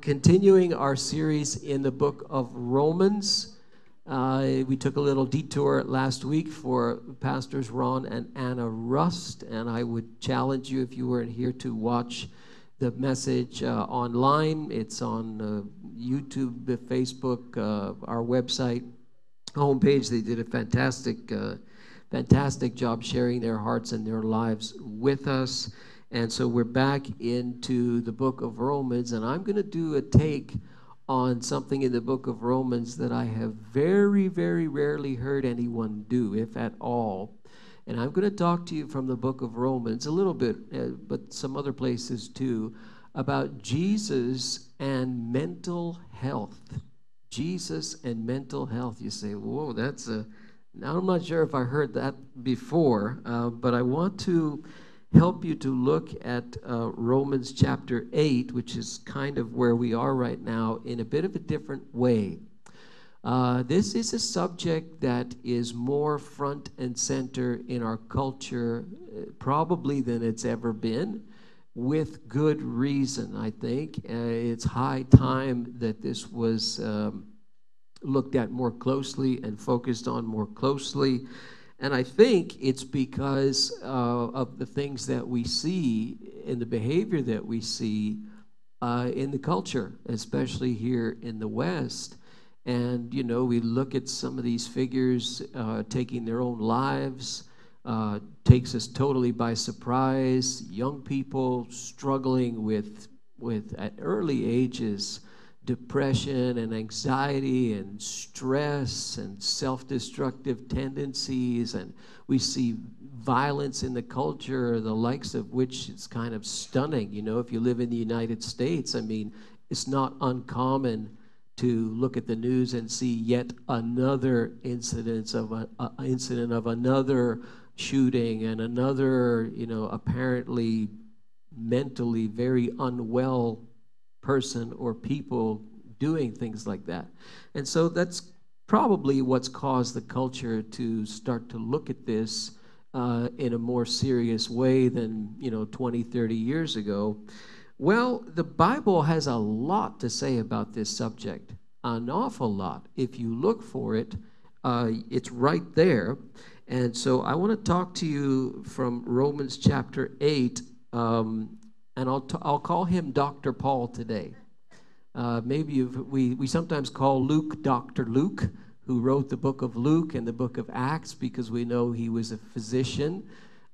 continuing our series in the book of Romans. Uh, we took a little detour last week for Pastors Ron and Anna Rust, and I would challenge you if you weren't here to watch the message uh, online. It's on uh, YouTube, Facebook, uh, our website, homepage. They did a fantastic, uh, fantastic job sharing their hearts and their lives with us. And so we're back into the book of Romans, and I'm going to do a take on something in the book of Romans that I have very, very rarely heard anyone do, if at all. And I'm going to talk to you from the book of Romans a little bit, uh, but some other places too, about Jesus and mental health. Jesus and mental health. You say, whoa, that's a. Now, I'm not sure if I heard that before, uh, but I want to help you to look at uh, Romans chapter 8, which is kind of where we are right now, in a bit of a different way. Uh, this is a subject that is more front and center in our culture, uh, probably than it's ever been, with good reason, I think. Uh, it's high time that this was um, looked at more closely and focused on more closely. And I think it's because uh, of the things that we see in the behavior that we see uh, in the culture, especially here in the West. And, you know, we look at some of these figures uh, taking their own lives, uh, takes us totally by surprise. Young people struggling with, with at early ages, depression and anxiety and stress and self destructive tendencies. And we see violence in the culture, the likes of which is kind of stunning. You know, if you live in the United States, I mean, it's not uncommon to look at the news and see yet another incident of a, a incident of another shooting and another, you know, apparently mentally very unwell person or people doing things like that. And so that's probably what's caused the culture to start to look at this uh, in a more serious way than, you know, 20, 30 years ago. Well, the Bible has a lot to say about this subject, an awful lot. If you look for it, uh, it's right there. And so I want to talk to you from Romans chapter 8, um, and I'll, t- I'll call him Dr. Paul today. Uh, maybe we, we sometimes call Luke Dr. Luke, who wrote the book of Luke and the book of Acts because we know he was a physician.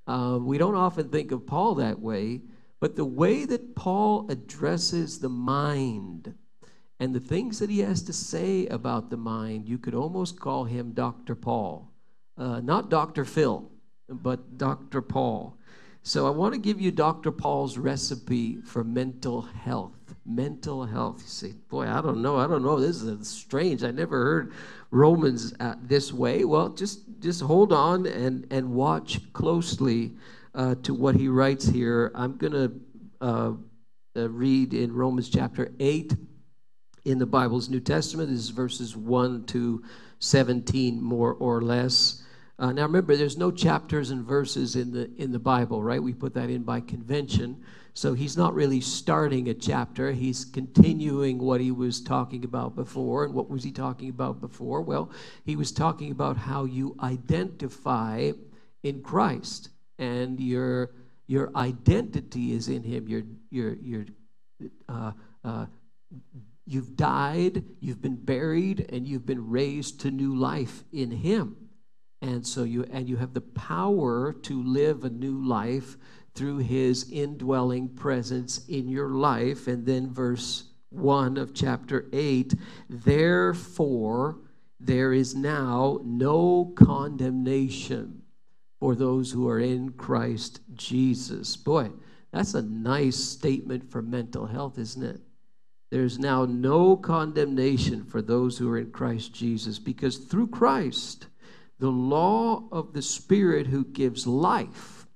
Uh, we don't often think of Paul that way, but the way that Paul addresses the mind and the things that he has to say about the mind, you could almost call him Dr. Paul. Uh, not Dr. Phil, but Dr. Paul. So I want to give you Dr. Paul's recipe for mental health. Mental health. You say, boy, I don't know. I don't know. This is strange. I never heard Romans uh, this way. Well, just just hold on and and watch closely uh, to what he writes here. I'm gonna uh, uh read in Romans chapter eight in the Bible's New Testament. This is verses one to seventeen, more or less. Uh, now remember, there's no chapters and verses in the in the Bible, right? We put that in by convention. So he's not really starting a chapter. He's continuing what he was talking about before. And what was he talking about before? Well, he was talking about how you identify in Christ, and your your identity is in Him. Your your your uh, uh, you've died, you've been buried, and you've been raised to new life in Him and so you and you have the power to live a new life through his indwelling presence in your life. And then verse 1 of chapter 8 therefore there is now no condemnation for those who are in Christ Jesus. Boy that's a nice statement for mental health isn't it? There's now no condemnation for those who are in Christ Jesus because through Christ the law of the Spirit who gives life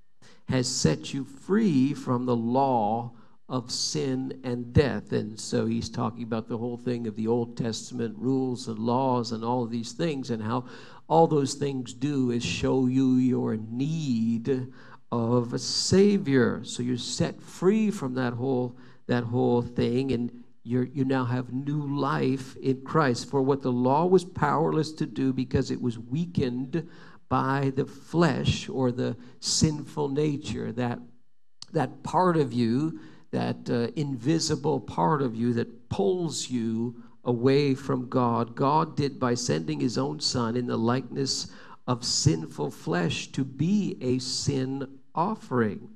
has set you free from the law of sin and death. And so he's talking about the whole thing of the Old Testament rules and laws and all of these things, and how all those things do is show you your need of a Savior. So you're set free from that whole that whole thing, and you're, you now have new life in Christ. For what the law was powerless to do because it was weakened by the flesh or the sinful nature, that, that part of you, that uh, invisible part of you that pulls you away from God, God did by sending his own Son in the likeness of sinful flesh to be a sin offering.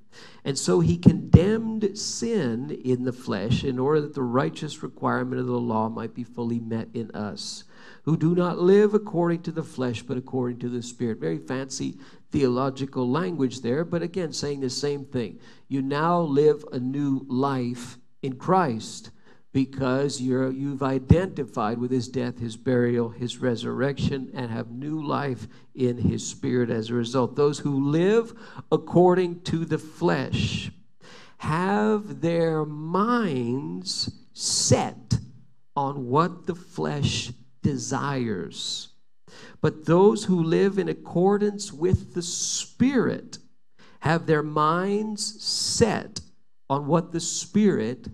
And so he condemned sin in the flesh in order that the righteous requirement of the law might be fully met in us, who do not live according to the flesh, but according to the Spirit. Very fancy theological language there, but again, saying the same thing. You now live a new life in Christ because you're, you've identified with his death, his burial, his resurrection, and have new life in his spirit as a result. Those who live according to the flesh have their minds set on what the flesh desires. But those who live in accordance with the Spirit have their minds set on what the Spirit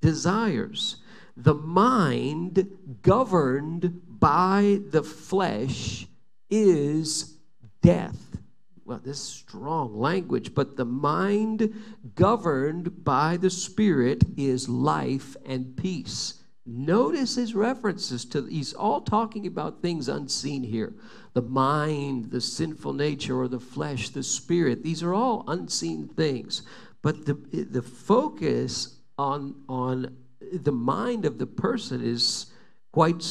desires. The mind governed by the flesh is death. Well, this is strong language, but the mind governed by the Spirit is life and peace. Notice his references to, he's all talking about things unseen here. The mind, the sinful nature, or the flesh, the spirit. These are all unseen things. But the, the focus on, on the mind of the person is quite,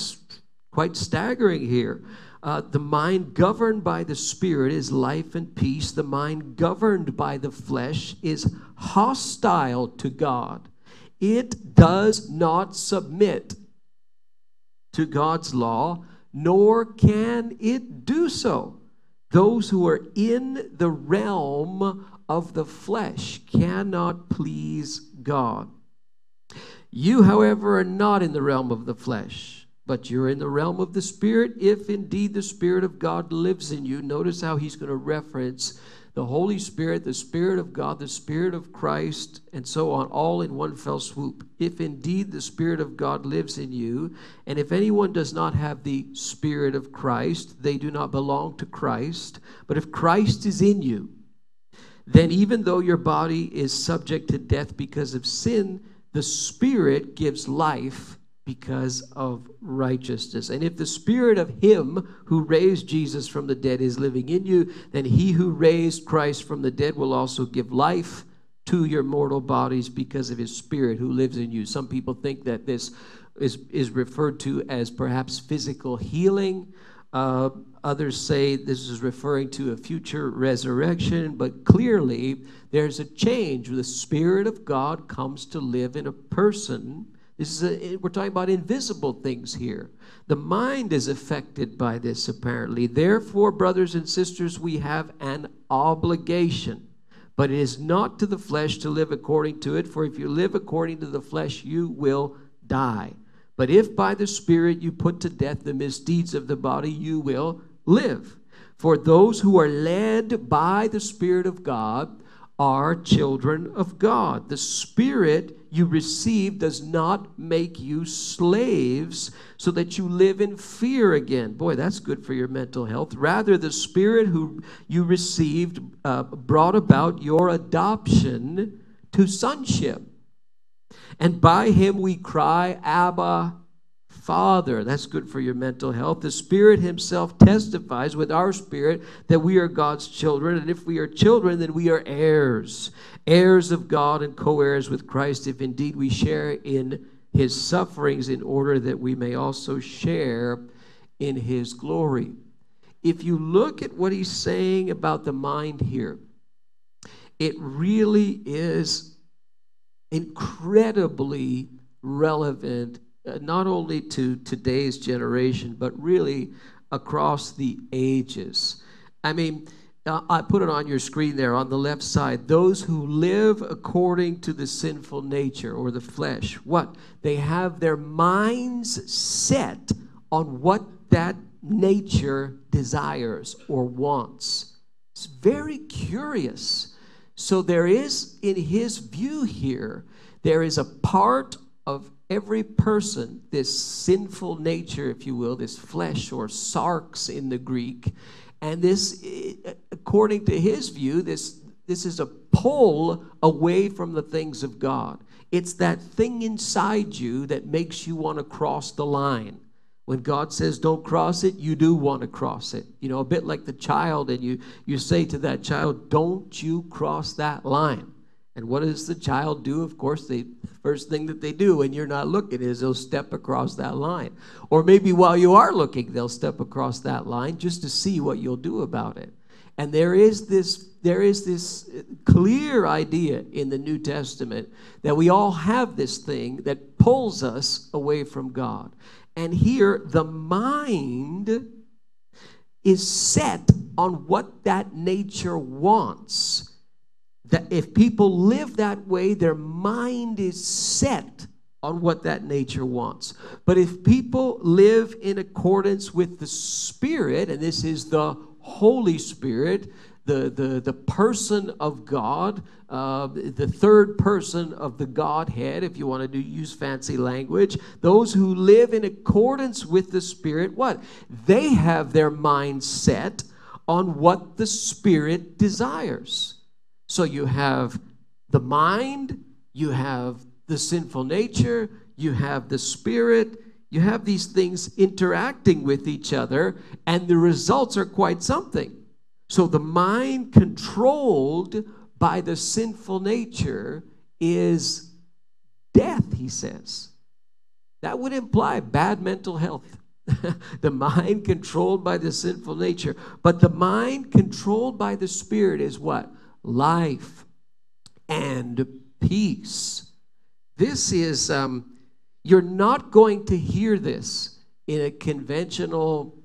quite staggering here. Uh, the mind governed by the Spirit is life and peace. The mind governed by the flesh is hostile to God. It does not submit to God's law, nor can it do so. Those who are in the realm of the flesh cannot please God. You, however, are not in the realm of the flesh, but you're in the realm of the Spirit, if indeed the Spirit of God lives in you. Notice how he's going to reference the Holy Spirit, the Spirit of God, the Spirit of Christ, and so on, all in one fell swoop. If indeed the Spirit of God lives in you, and if anyone does not have the Spirit of Christ, they do not belong to Christ. But if Christ is in you, then even though your body is subject to death because of sin, the Spirit gives life because of righteousness. And if the Spirit of Him who raised Jesus from the dead is living in you, then He who raised Christ from the dead will also give life to your mortal bodies because of His Spirit who lives in you. Some people think that this is, is referred to as perhaps physical healing. Uh, others say this is referring to a future resurrection, but clearly there's a change. The Spirit of God comes to live in a person. This is a, we're talking about invisible things here. The mind is affected by this, apparently. Therefore, brothers and sisters, we have an obligation. But it is not to the flesh to live according to it, for if you live according to the flesh, you will die. But if by the Spirit you put to death the misdeeds of the body, you will live. For those who are led by the Spirit of God are children of God. The Spirit you receive does not make you slaves so that you live in fear again. Boy, that's good for your mental health. Rather, the Spirit who you received uh, brought about your adoption to sonship. And by him we cry, Abba, Father. That's good for your mental health. The Spirit Himself testifies with our spirit that we are God's children. And if we are children, then we are heirs, heirs of God and co heirs with Christ, if indeed we share in His sufferings, in order that we may also share in His glory. If you look at what He's saying about the mind here, it really is incredibly relevant, uh, not only to today's generation, but really across the ages. I mean, uh, I put it on your screen there on the left side. Those who live according to the sinful nature or the flesh, what? They have their minds set on what that nature desires or wants. It's very curious. So there is, in his view here, there is a part of every person, this sinful nature, if you will, this flesh or sarx in the Greek, and this, according to his view, this, this is a pull away from the things of God. It's that thing inside you that makes you want to cross the line. When God says don't cross it, you do want to cross it. You know, a bit like the child, and you, you say to that child, Don't you cross that line. And what does the child do? Of course, the first thing that they do when you're not looking is they'll step across that line. Or maybe while you are looking, they'll step across that line just to see what you'll do about it. And there is this there is this uh, clear idea in the New Testament that we all have this thing that pulls us away from God. And here, the mind is set on what that nature wants. That if people live that way, their mind is set on what that nature wants. But if people live in accordance with the Spirit, and this is the Holy Spirit, the, the, the person of God, uh, the third person of the Godhead, if you want to do, use fancy language. Those who live in accordance with the Spirit, what? They have their mind set on what the Spirit desires. So you have the mind, you have the sinful nature, you have the Spirit, you have these things interacting with each other, and the results are quite something. So the mind controlled by the sinful nature is death, he says. That would imply bad mental health. the mind controlled by the sinful nature. But the mind controlled by the Spirit is what? Life and peace. This is, um, you're not going to hear this in a conventional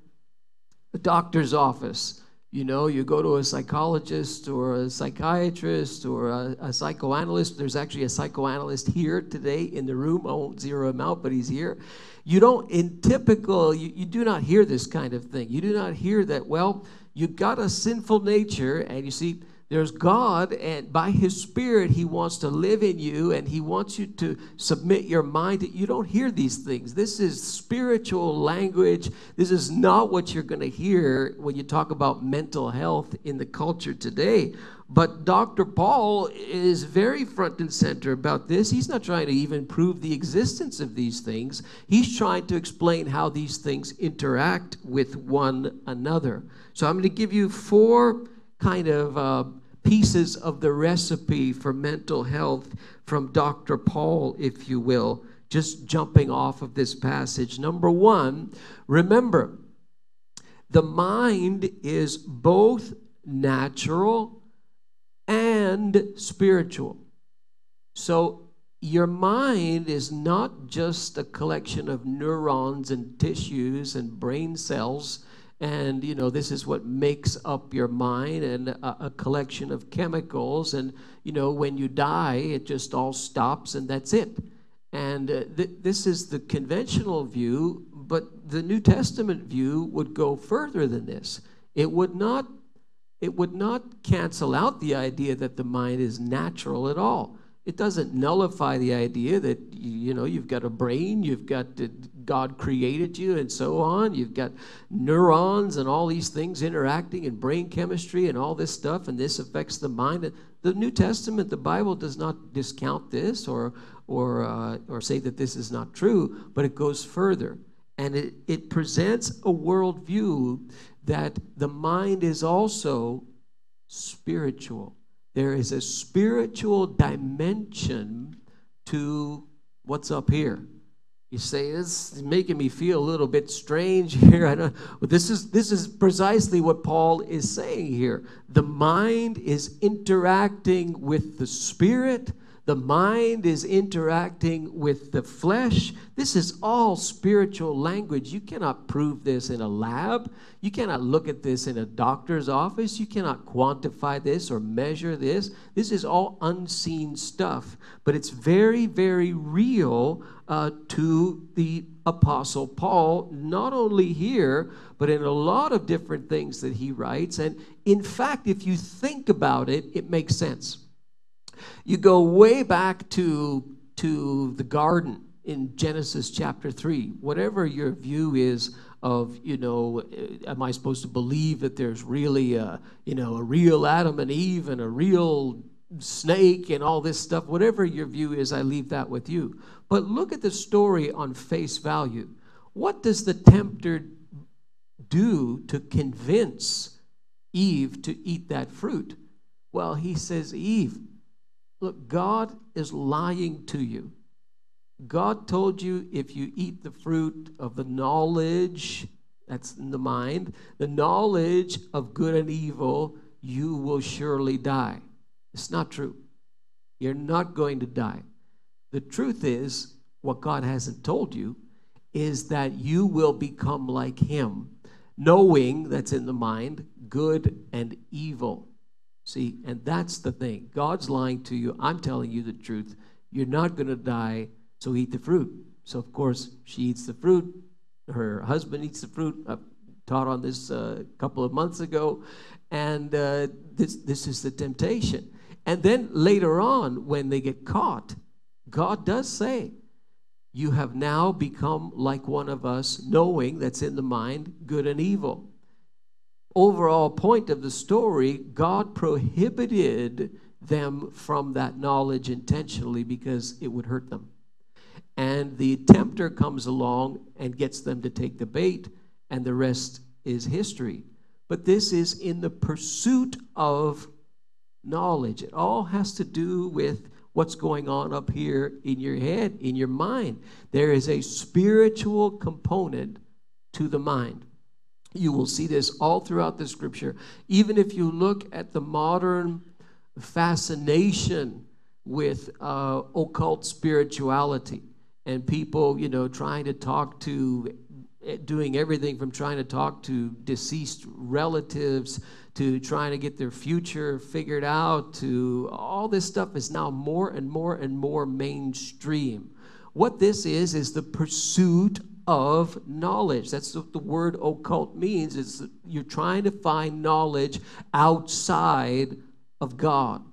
doctor's office you know, you go to a psychologist or a psychiatrist or a, a, psychoanalyst. There's actually a psychoanalyst here today in the room. I won't zero him out, but he's here. You don't, in typical, you, you do not hear this kind of thing. You do not hear that, well, you've got a sinful nature, and you see, there's God, and by His Spirit, He wants to live in you, and He wants you to submit your mind. You don't hear these things. This is spiritual language. This is not what you're going to hear when you talk about mental health in the culture today. But Dr. Paul is very front and center about this. He's not trying to even prove the existence of these things, he's trying to explain how these things interact with one another. So I'm going to give you four kind of uh, pieces of the recipe for mental health from Dr. Paul, if you will, just jumping off of this passage. Number one, remember, the mind is both natural and spiritual. So, your mind is not just a collection of neurons and tissues and brain cells and you know this is what makes up your mind and a, a, collection of chemicals. And you know when you die it just all stops and that's it. And uh, th- this is the conventional view but the new testament view would go further than this. It would not it would not cancel out the idea that the mind is natural at all. It doesn't nullify the idea that you know you've got a brain you've got god created you and so on. You've got neurons and all these things interacting and brain chemistry and all this stuff and this affects the mind. The new testament the bible does not discount this or or uh, or say that this is not true but it goes further. And it, it presents a worldview that the mind is also spiritual. There is a spiritual dimension to what's up here. You say this is making me feel a little bit strange here. I don't, this is this is precisely what Paul is saying here. The mind is interacting with the spirit the mind is interacting with the flesh. This is all spiritual language. You cannot prove this in a lab. You cannot look at this in a doctor's office. You cannot quantify this or measure this. This is all unseen stuff, but it's very, very real uh, to the Apostle Paul, not only here, but in a lot of different things that he writes. And in fact, if you think about it, it makes sense. You go way back to, to the garden in Genesis chapter 3. Whatever your view is of, you know, uh, am I supposed to believe that there's really a, you know, a real Adam and Eve and a real snake and all this stuff, whatever your view is, I leave that with you. But look at the story on face value. What does the tempter do to convince Eve to eat that fruit? Well, he says, Eve, look, God is lying to you. God told you if you eat the fruit of the knowledge, that's in the mind, the knowledge of good and evil, you will surely die. It's not true. You're not going to die. The truth is, what God hasn't told you is that you will become like Him, knowing that's in the mind good and evil. See, and that's the thing. God's lying to you. I'm telling you the truth. You're not going to die, so eat the fruit. So, of course, she eats the fruit. Her husband eats the fruit. I taught on this uh, a couple of months ago. And uh, this, this is the temptation. And then later on, when they get caught, God does say, You have now become like one of us, knowing that's in the mind good and evil. Overall point of the story God prohibited them from that knowledge intentionally because it would hurt them. And the tempter comes along and gets them to take the bait, and the rest is history. But this is in the pursuit of knowledge. It all has to do with what's going on up here in your head, in your mind. There is a spiritual component to the mind. You will see this all throughout the scripture. Even if you look at the modern fascination with uh, occult spirituality and people, you know, trying to talk to, eh, doing everything from trying to talk to deceased relatives to trying to get their future figured out to all this stuff is now more and more and more mainstream. What this is, is the pursuit of knowledge. That's what the word occult means. Is you're trying to find knowledge outside of God.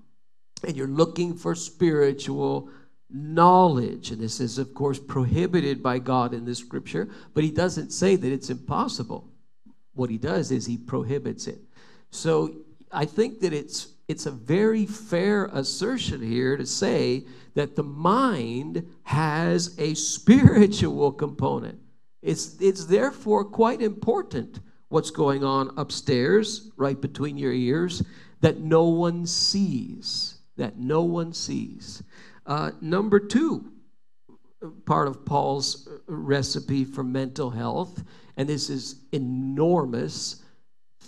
And you're looking for spiritual knowledge. And this is, of course, prohibited by God in the scripture, but he doesn't say that it's impossible. What he does is he prohibits it. So I think that it's it's a very fair assertion here to say that the mind has a spiritual component. It's it's therefore quite important what's going on upstairs, right between your ears, that no one sees. That no one sees. Uh, number two, part of Paul's recipe for mental health, and this is enormous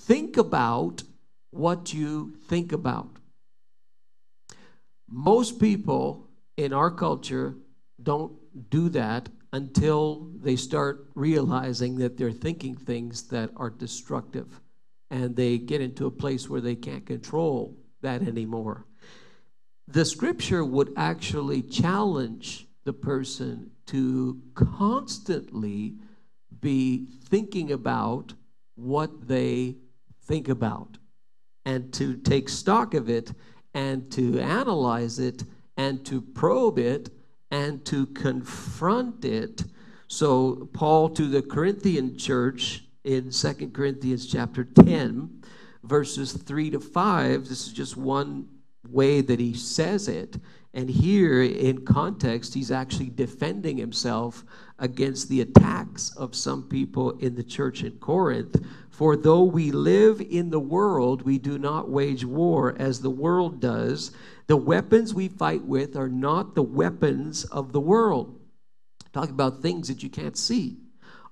Think about what you think about. Most people in our culture don't do that until they start realizing that they're thinking things that are destructive and they get into a place where they can't control that anymore. The scripture would actually challenge the person to constantly be thinking about what they think about and to take stock of it and to analyze it and to probe it and to confront it. So Paul to the Corinthian church in Second Corinthians chapter 10 verses 3 to 5 this is just one way that he says it and here in context he's actually defending himself against the attacks of some people in the church in Corinth for though we live in the world, we do not wage war as the world does. The weapons we fight with are not the weapons of the world. Talking about things that you can't see.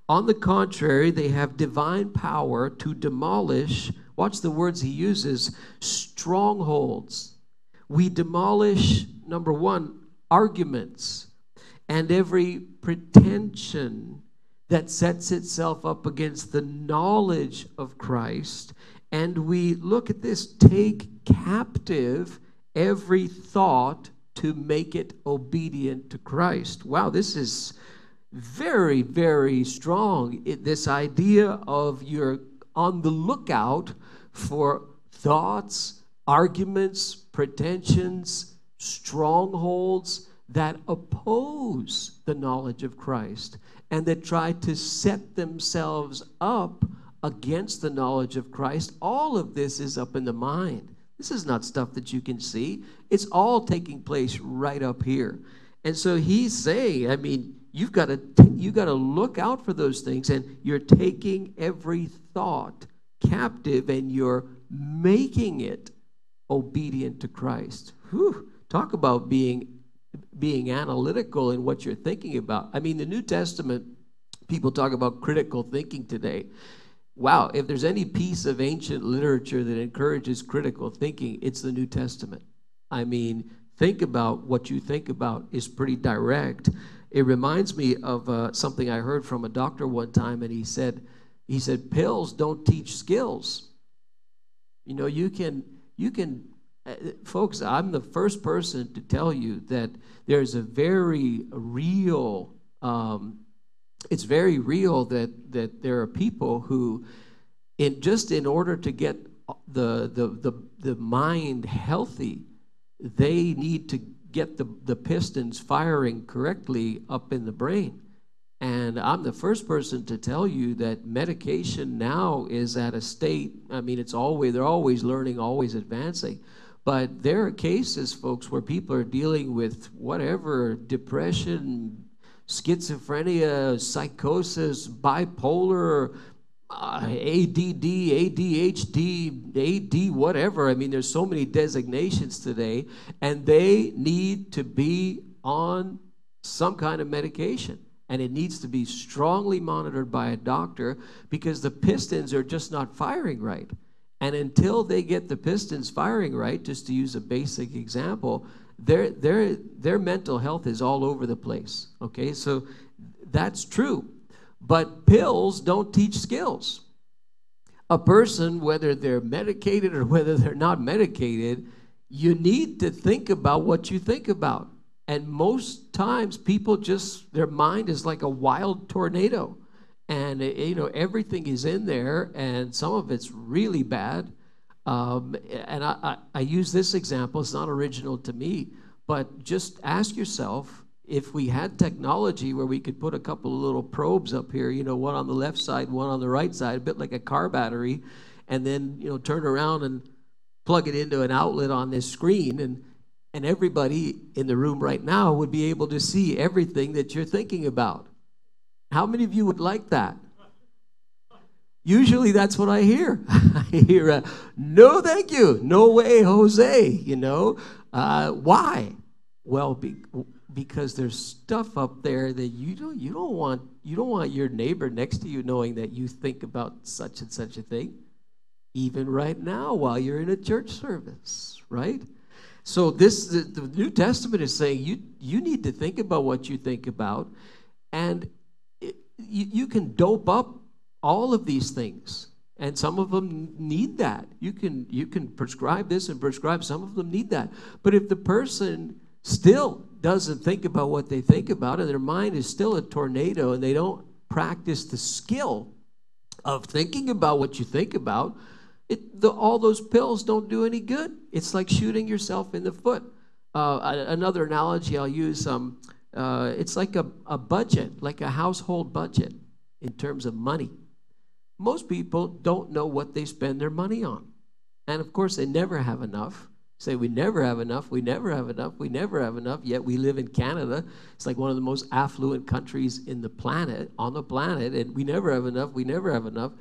On the contrary, they have divine power to demolish, watch the words he uses, strongholds. We demolish, number one, arguments and every pretension that sets itself up against the knowledge of Christ. And we look at this take captive every thought to make it obedient to Christ. Wow, this is very, very strong. It, this idea of you're on the lookout for thoughts, arguments, pretensions, strongholds that oppose the knowledge of Christ and that try to set themselves up against the knowledge of Christ. All of this is up in the mind. This is not stuff that you can see. It's all taking place right up here. And so he's saying, I mean, you've got to you got to look out for those things and you're taking every thought captive and you're making it obedient to Christ. Whew. Talk about being being analytical in what you're thinking about. I mean, the New Testament, people talk about critical thinking today. Wow, if there's any piece of ancient literature that encourages critical thinking, it's the New Testament. I mean, think about what you think about is pretty direct. It reminds me of uh, something I heard from a doctor one time, and he said, he said, pills don't teach skills. You know, you can you can uh, folks, I'm the first person to tell you that there's a very real, um, it's very real that, that there are people who, in, just in order to get the, the, the, the mind healthy, they need to get the, the pistons firing correctly up in the brain. And I'm the first person to tell you that medication now is at a state, I mean, it's always, they're always learning, always advancing. But there are cases, folks, where people are dealing with whatever depression, schizophrenia, psychosis, bipolar, uh, ADD, ADHD, AD, whatever. I mean, there's so many designations today, and they need to be on some kind of medication. And it needs to be strongly monitored by a doctor because the pistons are just not firing right. And until they get the pistons firing right, just to use a basic example, their, their, their mental health is all over the place. Okay, so that's true. But pills don't teach skills. A person, whether they're medicated or whether they're not medicated, you need to think about what you think about. And most times, people just, their mind is like a wild tornado and you know everything is in there, and some of it's really bad. Um, and I, I, I use this example; it's not original to me, but just ask yourself if we had technology where we could put a couple of little probes up here, you know, one on the left side, one on the right side, a bit like a car battery, and then you know turn around and plug it into an outlet on this screen and and everybody in the room right now would be able to see everything that you're thinking about how many of you would like that? Usually that's what I hear. I hear, uh, no, thank you. No way, Jose. You know, uh, why? Well, be, because there's stuff up there that you don't, you don't want, you don't want your neighbor next to you knowing that you think about such and such a thing. Even right now, while you're in a church service, right? So this, the, the New Testament is saying you, you need to think about what you think about, and you, you can dope up all of these things. And some of them need that. You can you can prescribe this and prescribe some of them need that. But if the person still doesn't think about what they think about and their mind is still a tornado and they don't practice the skill of thinking about what you think about it, the, all those pills don't do any good. It's like shooting yourself in the foot. Uh, another analogy i'll use um, uh, it's like a, a budget, like a household budget in terms of money. Most people don't know what they spend their money on. And of course, they never have enough. Say, we never have enough, we never have enough, we never have enough, yet we live in Canada. It's like one of the most affluent countries in the planet, on the planet, and we never have enough, we never have enough.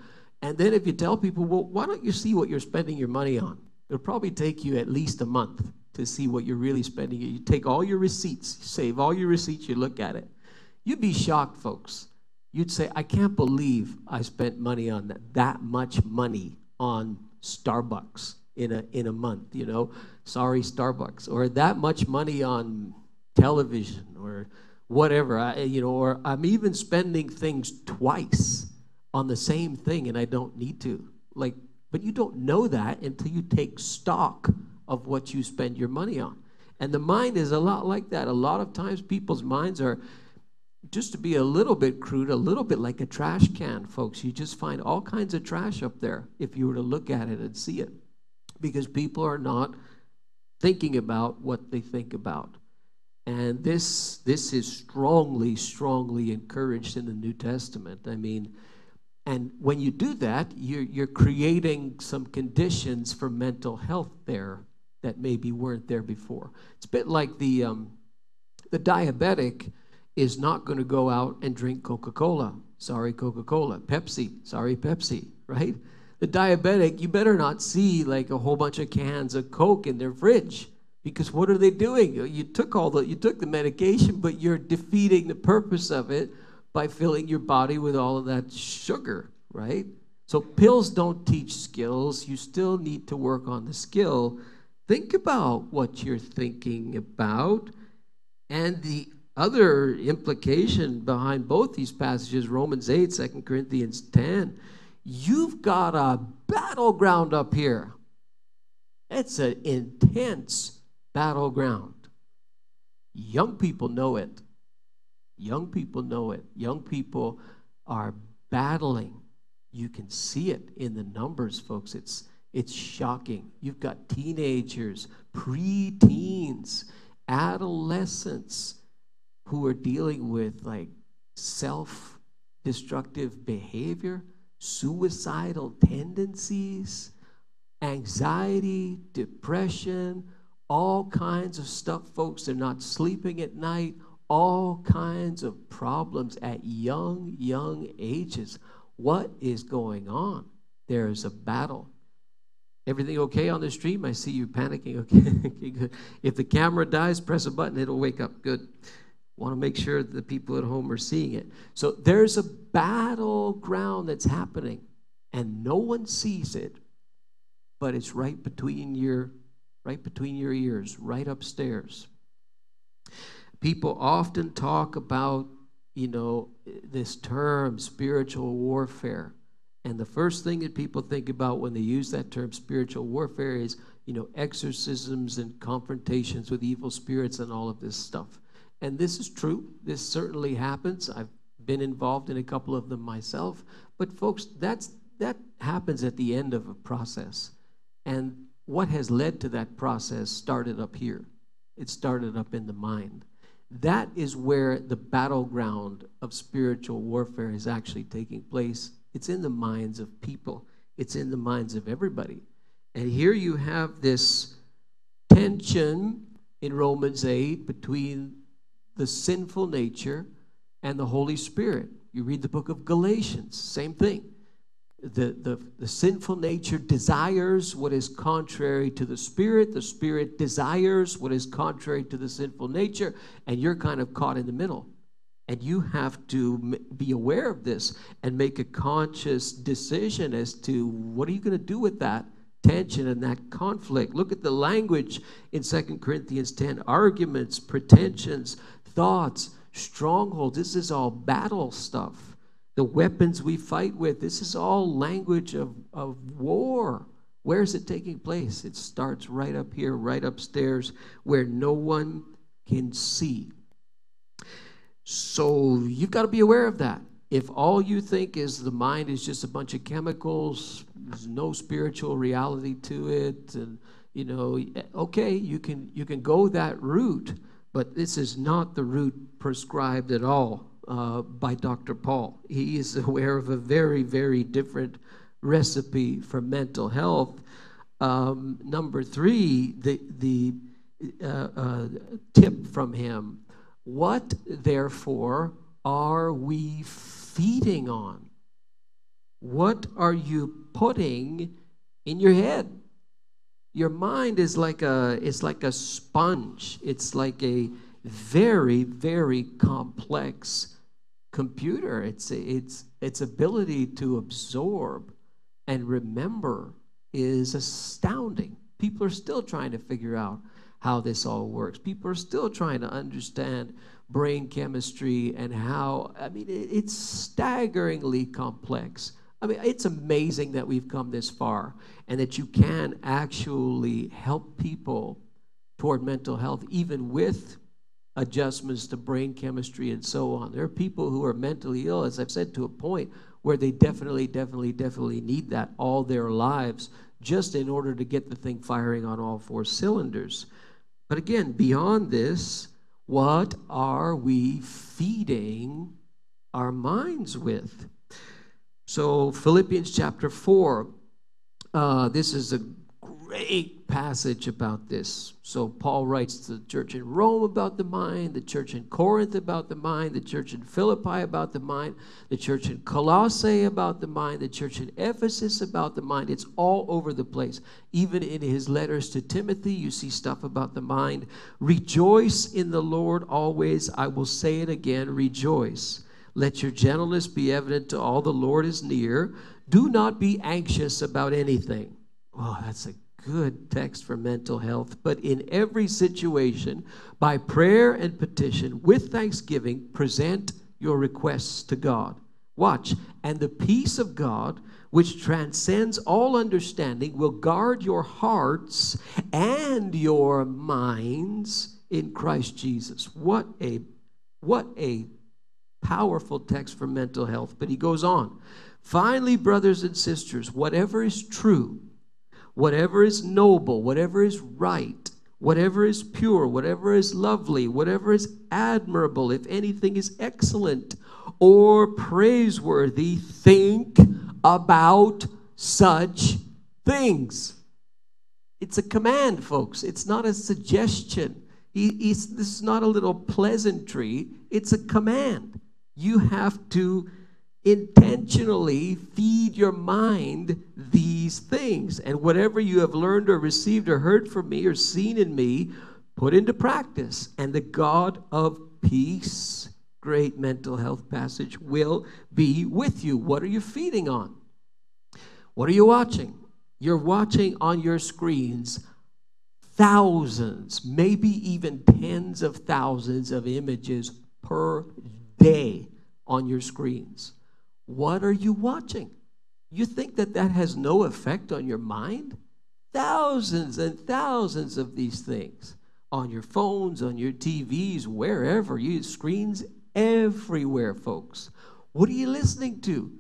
And then if you tell people, well, why don't you see what you're spending your money on? It'll probably take you at least a month to see what you're really spending. You take all your receipts, save all your receipts, you look at it. You'd be shocked, folks. You'd say, I can't believe I spent money on that, that much money on Starbucks in a, in a month, you know? Sorry, Starbucks. Or that much money on television or whatever. I, you know, or I'm even spending things twice on the same thing and I don't need to. Like, but you don't know that until you take stock of what you spend your money on. And the mind is a lot like that. A lot of times people's minds are, just to be a little bit crude, a little bit like a trash can, folks. You just find all kinds of trash up there if you were to look at it and see it. Because people are not thinking about what they think about. And this, this is strongly, strongly encouraged in the New Testament. I mean, and when you do that, you're, you're creating some conditions for mental health there that maybe weren't there before. It's a bit like the, um, the diabetic is not going to go out and drink Coca Cola. Sorry, Coca Cola. Pepsi. Sorry, Pepsi, right? The diabetic, you better not see like a whole bunch of cans of Coke in their fridge because what are they doing? You took all the you took the medication, but you're defeating the purpose of it by filling your body with all of that sugar, right? So pills don't teach skills. You still need to work on the skill. Think about what you're thinking about. And the other implication behind both these passages, Romans 8, 2 Corinthians 10, you've got a battleground up here. It's an intense battleground. Young people know it. Young people know it. Young people are battling. You can see it in the numbers, folks. It's it's shocking. You've got teenagers, pre-teens, adolescents who are dealing with like self-destructive behavior, suicidal tendencies, anxiety, depression, all kinds of stuff, folks. They're not sleeping at night, all kinds of problems at young, young ages. What is going on? There is a battle. Everything okay on the stream? I see you panicking. Okay, okay good. If the camera dies, press a button, it'll wake up. Good. Want to make sure the people at home are seeing it. So there's a battleground that's happening, and no one sees it, but it's right between your right between your ears, right upstairs. People often talk about, you know, this term spiritual warfare. And the first thing that people think about when they use that term spiritual warfare is, you know, exorcisms and confrontations with evil spirits and all of this stuff. And this is true. This certainly happens. I've been involved in a couple of them myself. But folks, that's that happens at the end of a process. And what has led to that process started up here. It started up in the mind. That is where the battleground of spiritual warfare is actually taking place. It's in the minds of people, it's in the minds of everybody. And here you have this tension in Romans 8 between the sinful nature and the Holy Spirit. You read the book of Galatians, same thing the, the, the sinful nature desires what is contrary to the spirit. The spirit desires what is contrary to the sinful nature. And you're kind of caught in the middle. And you have to be aware of this and make a conscious decision as to what are you going to do with that tension and that conflict. Look at the language in Second Corinthians 10 arguments, pretensions, thoughts, strongholds. This is all battle stuff the weapons we fight with. This is all language of, of war. Where is it taking place? It starts right up here, right upstairs, where no one can see. So you've got to be aware of that. If all you think is the mind is just a bunch of chemicals, there's no spiritual reality to it, and you know, eh, okay, you can you can go that route, but this is not the route prescribed at all uh, by Dr. Paul. He is aware of a very, very different recipe for mental health. Um, number three, the, the uh, uh, tip from him what, therefore, are we feeding on? What are you putting in your head? Your mind is like a it's like a sponge. It's like a very very complex computer. It's, it's, its ability to absorb and remember is astounding. People are still trying to figure out how this all works. People are still trying to understand brain chemistry and how, I mean, it's staggeringly complex. I mean, it's amazing that we've come this far and that you can actually help people toward mental health, even with adjustments to brain chemistry and so on. There are people who are mentally ill, as I've said, to a point where they definitely, definitely, definitely need that all their lives just in order to get the thing firing on all four cylinders. But again, beyond this, What are we feeding our minds with? So, Philippians chapter 4, uh, this is a great passage about this. So, Paul writes to the church in Rome about the mind, the church in Corinth about the mind, the church in Philippi about the mind, the church in Colossae about the mind, the church in Ephesus about the mind. It's all over the place. Even in his letters to Timothy, you see stuff about the mind. Rejoice in the Lord always. I will say it again rejoice. Let your gentleness be evident to all. The Lord is near. Do not be anxious about anything. Oh, that's a good text for mental health. But in every situation, by prayer and petition, with thanksgiving, present your requests to God. Watch. And the peace of God, which transcends all understanding, will guard your hearts and your minds in Christ Jesus. What a what a powerful text for mental health. But he goes on. Finally, brothers and sisters, whatever is true, whatever is noble, whatever is right, whatever is pure, whatever is lovely, whatever is admirable, if anything is excellent or praiseworthy, think about such things. It's a command, folks. It's not a suggestion. He, this is not a little pleasantry. It's a command you have to intentionally feed your mind these things. And whatever you have learned or received or heard from me or seen in me, put into practice. And the God of peace, great mental health passage, will be with you. What are you feeding on? What are you watching? You're watching on your screens thousands, maybe even tens of thousands of images per day on your screens. What are you watching? You think that that has no effect on your mind? Thousands and thousands of these things on your phones, on your TVs, wherever you screens everywhere, folks. What are you listening to?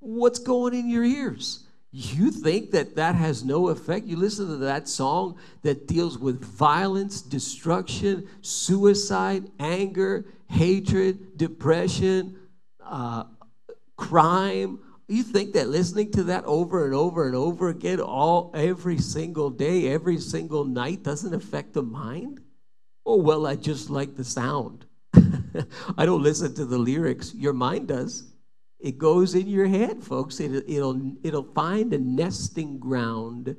What's going in your ears? You think that that has no effect? You listen to that song that deals with violence, destruction, suicide, anger, hatred, depression, uh, crime. You think that listening to that over and over and over again, all every single day, every single night, doesn't affect the mind? Oh well, I just like the sound. I don't listen to the lyrics. Your mind does. It goes in your head, folks. It, it'll it'll find a nesting ground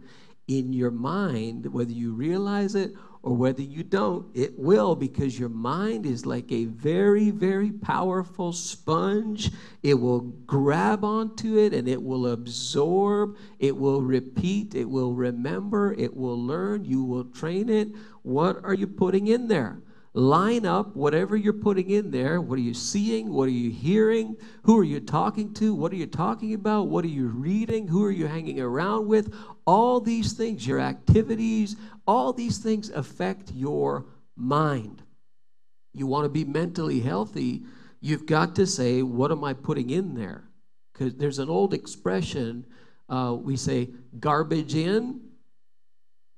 in your mind, whether you realize it or whether you don't, it will because your mind is like a very, very powerful sponge. It will grab onto it and it will absorb, it will repeat, it will remember, it will learn, you will train it. What are you putting in there? Line up whatever you're putting in there. What are you seeing? What are you hearing? Who are you talking to? What are you talking about? What are you reading? Who are you hanging around with? All these things, your activities, all these things affect your mind. You want to be mentally healthy, you've got to say, What am I putting in there? Because there's an old expression uh, we say, garbage in,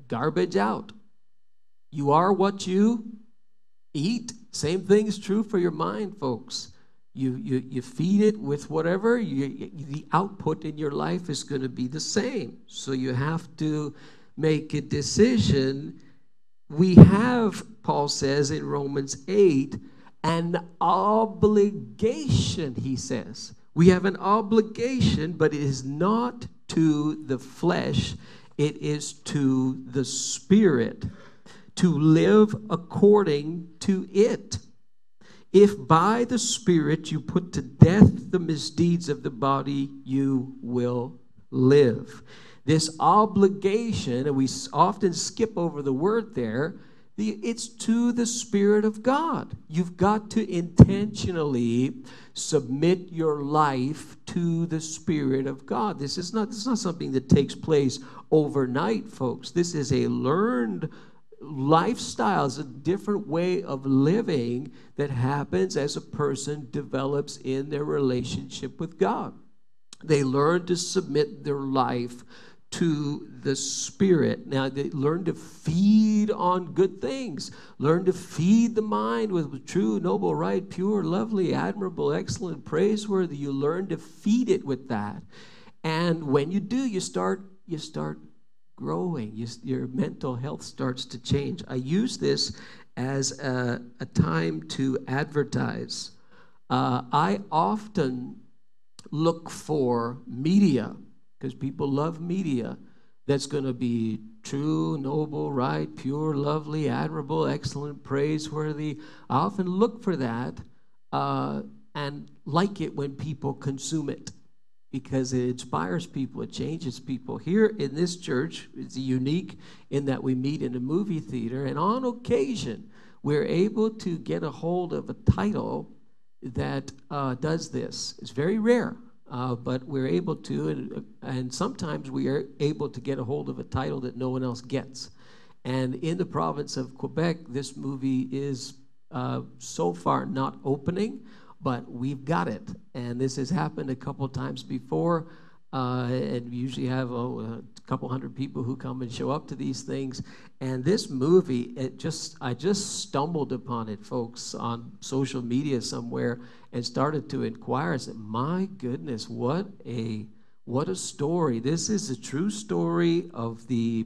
garbage out. You are what you eat. Same thing is true for your mind, folks. You, you, you feed it with whatever, you, you, the output in your life is going to be the same. So you have to make a decision. We have, Paul says in Romans 8, an obligation, he says. We have an obligation, but it is not to the flesh, it is to the spirit to live according to it. If by the Spirit you put to death the misdeeds of the body, you will live. This obligation, and we often skip over the word there, it's to the Spirit of God. You've got to intentionally submit your life to the Spirit of God. This is not, this is not something that takes place overnight, folks. This is a learned lifestyle is a different way of living that happens as a person develops in their relationship with God. They learn to submit their life to the Spirit. Now, they learn to feed on good things. Learn to feed the mind with true, noble, right, pure, lovely, admirable, excellent, praiseworthy. You learn to feed it with that. And when you do, you start you start growing. You, your mental health starts to change. I use this as a, a time to advertise. Uh, I often look for media because people love media that's going to be true, noble, right, pure, lovely, admirable, excellent, praiseworthy. I often look for that uh, and like it when people consume it because it inspires people, it changes people. Here in this church, it's unique in that we meet in a movie theater, and on occasion, we're able to get a hold of a title that uh, does this. It's very rare, uh, but we're able to, and, and sometimes we are able to get a hold of a title that no one else gets. And in the province of Quebec, this movie is uh, so far not opening, but we've got it. And this has happened a couple times before. Uh, and we usually have oh, a couple hundred people who come and show up to these things. And this movie, it just I just stumbled upon it, folks, on social media somewhere, and started to inquire. I said, "My goodness, what a what a story! This is a true story of the.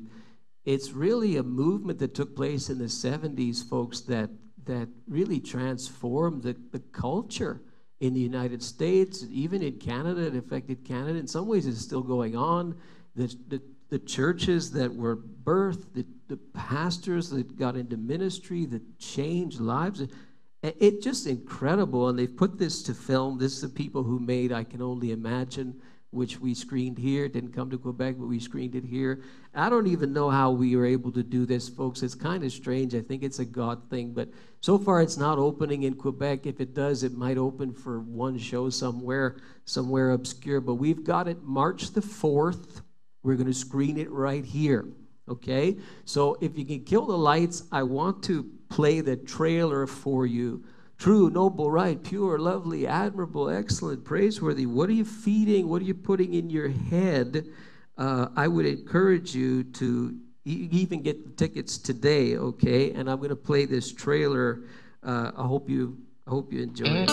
It's really a movement that took place in the '70s, folks. That that really transformed the, the culture in the United States, even in Canada. It affected Canada. In some ways, it's still going on. The, the, the churches that were birthed, the, the pastors that got into ministry, that changed lives. It, it just incredible. And they've put this to film. This is the people who made I Can Only Imagine which we screened here. Didn't come to Quebec, but we screened it here. I don't even know how we were able to do this, folks. It's kind of strange. I think it's a God thing, but so far it's not opening in Quebec. If it does, it might open for one show somewhere, somewhere obscure. But we've got it March the 4th. We're going to screen it right here. Okay? So if you can kill the lights, I want to play the trailer for you true, noble, right, pure, lovely, admirable, excellent, praiseworthy. What are you feeding? What are you putting in your head? Uh, I would encourage you to e- even get the tickets today, okay? And I'm going to play this trailer. Uh, I hope you, I hope you enjoy it.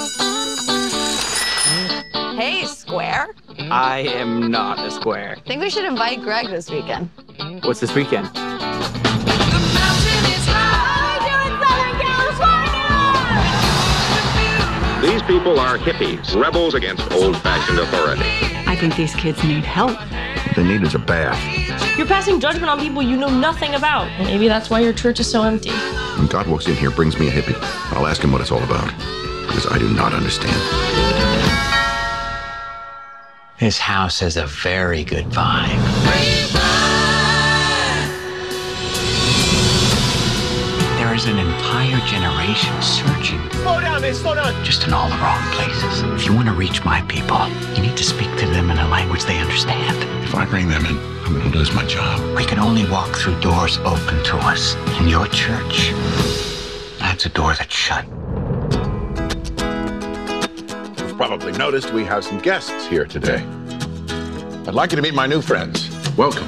Hey, Square. I am not a square. I Think we should invite Greg this weekend. What's this weekend? These people are hippies, rebels against old-fashioned authority. I think these kids need help. What they need is a bath. You're passing judgment on people you know nothing about. Maybe that's why your church is so empty. When God walks in here, brings me a hippie, I'll ask him what it's all about. Because I do not understand. This house has a very good vibe. There is an entire generation searching. Slow down, man, slow down. Just in all the wrong places. If you want to reach my people, you need to speak to them in a language they understand. If I bring them in, I'm going to lose my job. We can only walk through doors open to us. In your church, that's a door that's shut. You've probably noticed we have some guests here today. I'd like you to meet my new friends. Welcome.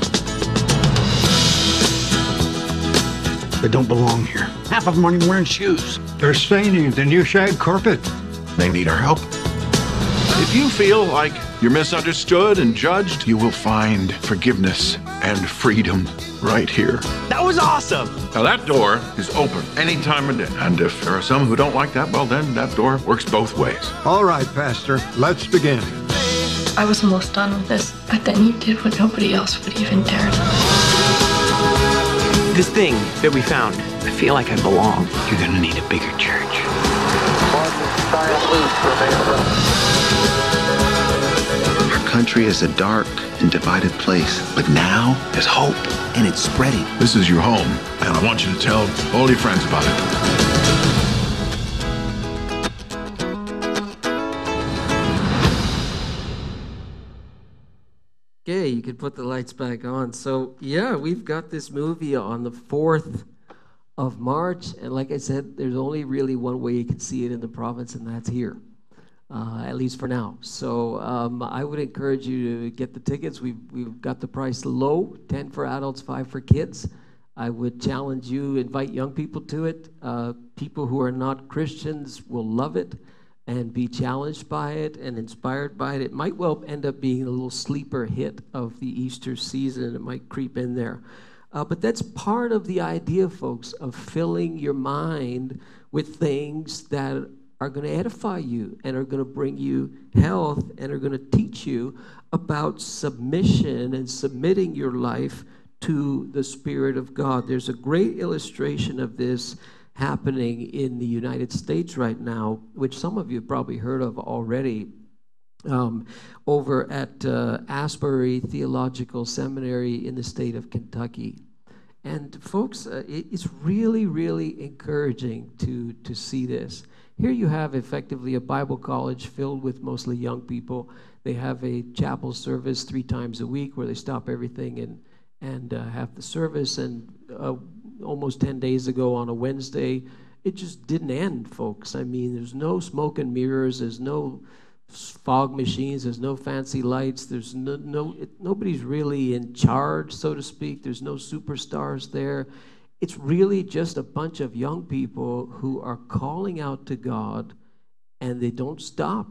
They don't belong here. Half of them aren't even wearing shoes. They're staining the new shag carpet. They need our help. If you feel like you're misunderstood and judged, you will find forgiveness and freedom right here. That was awesome. Now, that door is open any time of day. And if there are some who don't like that, well, then that door works both ways. All right, Pastor, let's begin. I was almost done with this, but then you did what nobody else would even dare. This thing that we found, I feel like I belong. You're going to need a bigger church. Our country is a dark and divided place, but now there's hope, and it's spreading. This is your home, and I want you to tell all your friends about it. Okay, you can put the lights back on. So, yeah, we've got this movie on the 4th of March. And like I said, there's only really one way you can see it in the province, and that's here. uh, at least for now. So um, I would encourage you to get the tickets. We've, we've got the price low 10 for adults, 5 for kids. I would challenge you, invite young people to it. Uh, people who are not Christians will love it and be challenged by it and inspired by it. It might well end up being a little sleeper hit of the Easter season. It might creep in there. Uh, but that's part of the idea, folks, of filling your mind with things that are going to edify you and are going to bring you health and are going to teach you about submission and submitting your life to the Spirit of God. There's a great illustration of this happening in the United States right now, which some of you have probably heard of already. Um, over at uh, Asbury Theological Seminary in the state of Kentucky. And folks, uh, it, it's really, really encouraging to, to see this. Here you have effectively a Bible college filled with mostly young people. They have a chapel service three times a week where they stop everything and, and uh, have the service. And uh, almost 10 days ago on a Wednesday, it just didn't end, folks. I mean, there's no smoke and mirrors, there's no fog machines, there's no fancy lights, there's no, no it, nobody's really in charge, so to speak. There's no superstars there. It's really just a bunch of young people who are calling out to God and they don't stop.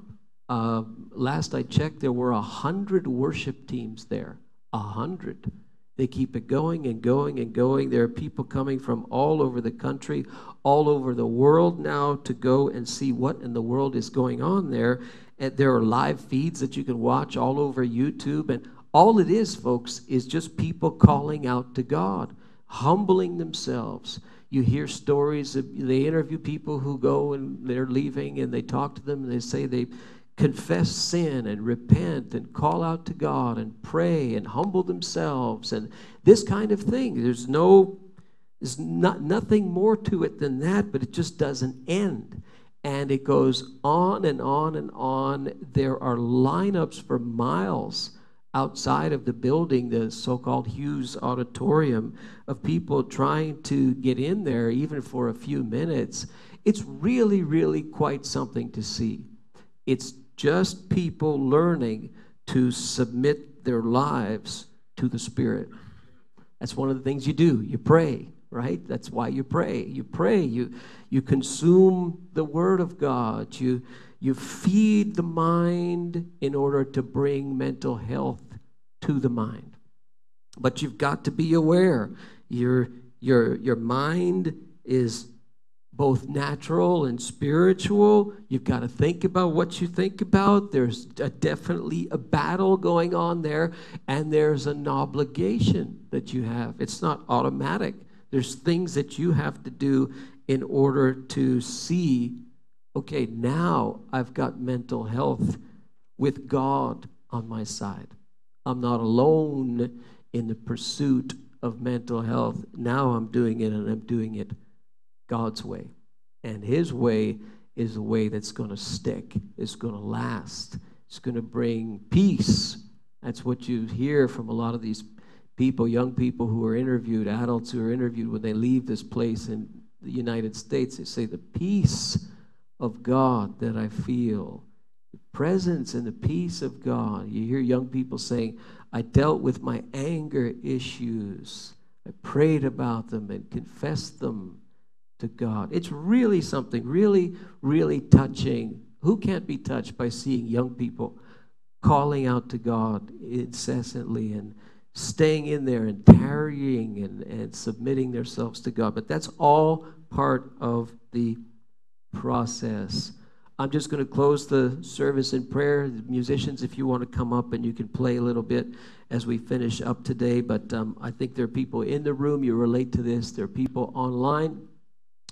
Uh, last I checked, there were a hundred worship teams there. A hundred. They keep it going and going and going. There are people coming from all over the country, all over the world now to go and see what in the world is going on there. And there are live feeds that you can watch all over YouTube. And all it is, folks, is just people calling out to God humbling themselves. You hear stories, of, they interview people who go and they're leaving and they talk to them and they say they confess sin and repent and call out to God and pray and humble themselves and this kind of thing. There's no there's not nothing more to it than that, but it just doesn't end. And it goes on and on and on. There are lineups for miles outside of the building, the so called Hughes Auditorium, of people trying to get in there, even for a few minutes. It's really, really quite something to see. It's just people learning to submit their lives to the Spirit. That's one of the things you do. You pray, right? That's why you pray. You pray. You you consume the Word of God. You you feed the mind in order to bring mental health to the mind. But you've got to be aware. Your, your, your mind is both natural and spiritual. You've got to think about what you think about. There's a, definitely a battle going on there, and there's an obligation that you have. It's not automatic. There's things that you have to do in order to see okay, now I've got mental health with God on my side. I'm not alone in the pursuit of mental health. Now I'm doing it and I'm doing it God's way. And His way is the way that's going to stick, it's going to last, it's going to bring peace. That's what you hear from a lot of these people, young people who are interviewed, adults who are interviewed when they leave this place in the United States. They say, The peace of God that I feel, the presence and the peace of God. You hear young people saying, I dealt with my anger issues. I prayed about them and confessed them to God. It's really something, really, really touching. Who can't be touched by seeing young people calling out to God incessantly and staying in there and tarrying and, and submitting themselves to God? But that's all part of the process. I'm just going to close the service in prayer. Musicians, if you want to come up and you can play a little bit as we finish up today. But um, I think there are people in the room, you relate to this. There are people online,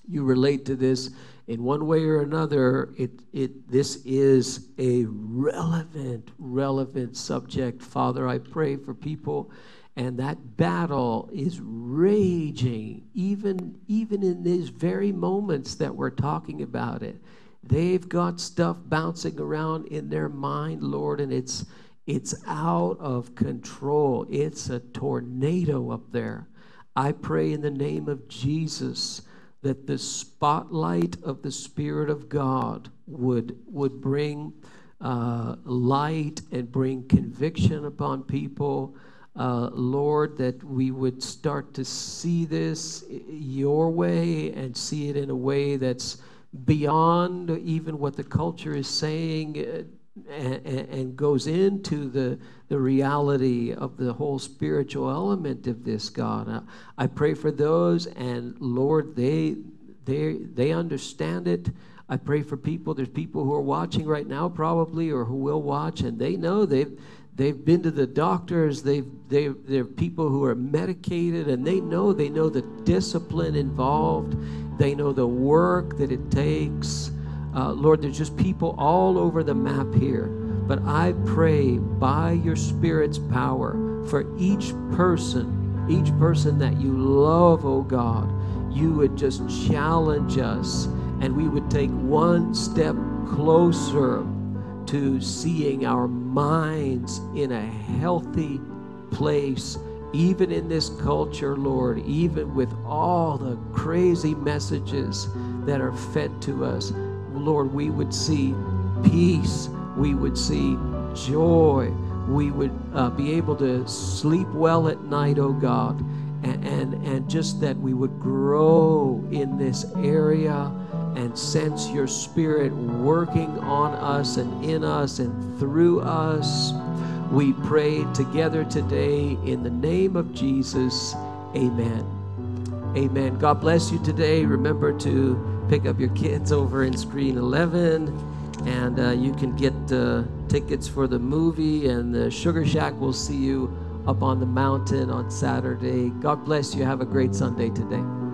you relate to this in one way or another. It, it, this is a relevant, relevant subject. Father, I pray for people and that battle is raging even even in these very moments that we're talking about it they've got stuff bouncing around in their mind lord and it's it's out of control it's a tornado up there i pray in the name of jesus that the spotlight of the Spirit of God would, would bring uh, light and bring conviction upon people. Uh, Lord, that we would start to see this your way and see it in a way that's beyond even what the culture is saying uh, and, and, goes into the, the reality of the whole spiritual element of this, God. I, I pray for those, and Lord, they, they, they understand it. I pray for people. There's people who are watching right now, probably, or who will watch, and they know they've they've been to the doctors. They've they they're people who are medicated, and they know they know the discipline involved. They know the work that it takes. Uh, Lord, there's just people all over the map here. But I pray by your Spirit's power for each person, each person that you love, oh God, you would just challenge us and we would take one step closer to seeing our minds in a healthy place, even in this culture, Lord, even with all the crazy messages that are fed to us. Lord, we would see peace, we would see joy, we would uh, be able to sleep well at night, oh God, and, and, and just that we would grow in this area and sense your spirit working on us and in us and through us. We pray together today in the name of Jesus. Amen. Amen. God bless you today. Remember to pick up your kids over in screen 11 and uh, you can get uh, tickets for the movie and the Sugar Shack will see you up on the mountain on Saturday. God bless you. Have a great Sunday today.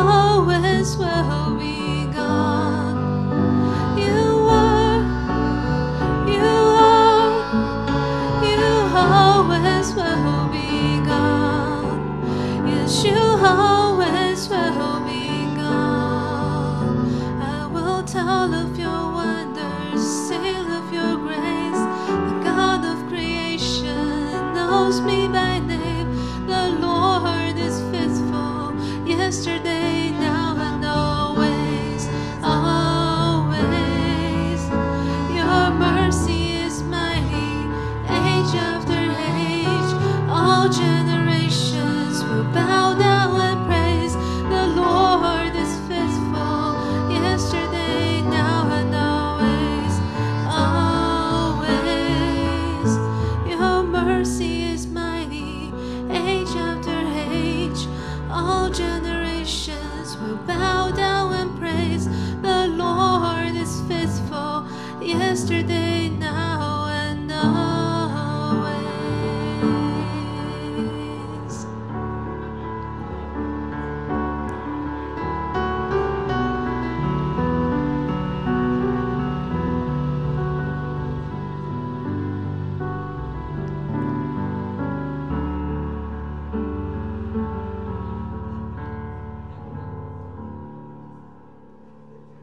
Yesterday, now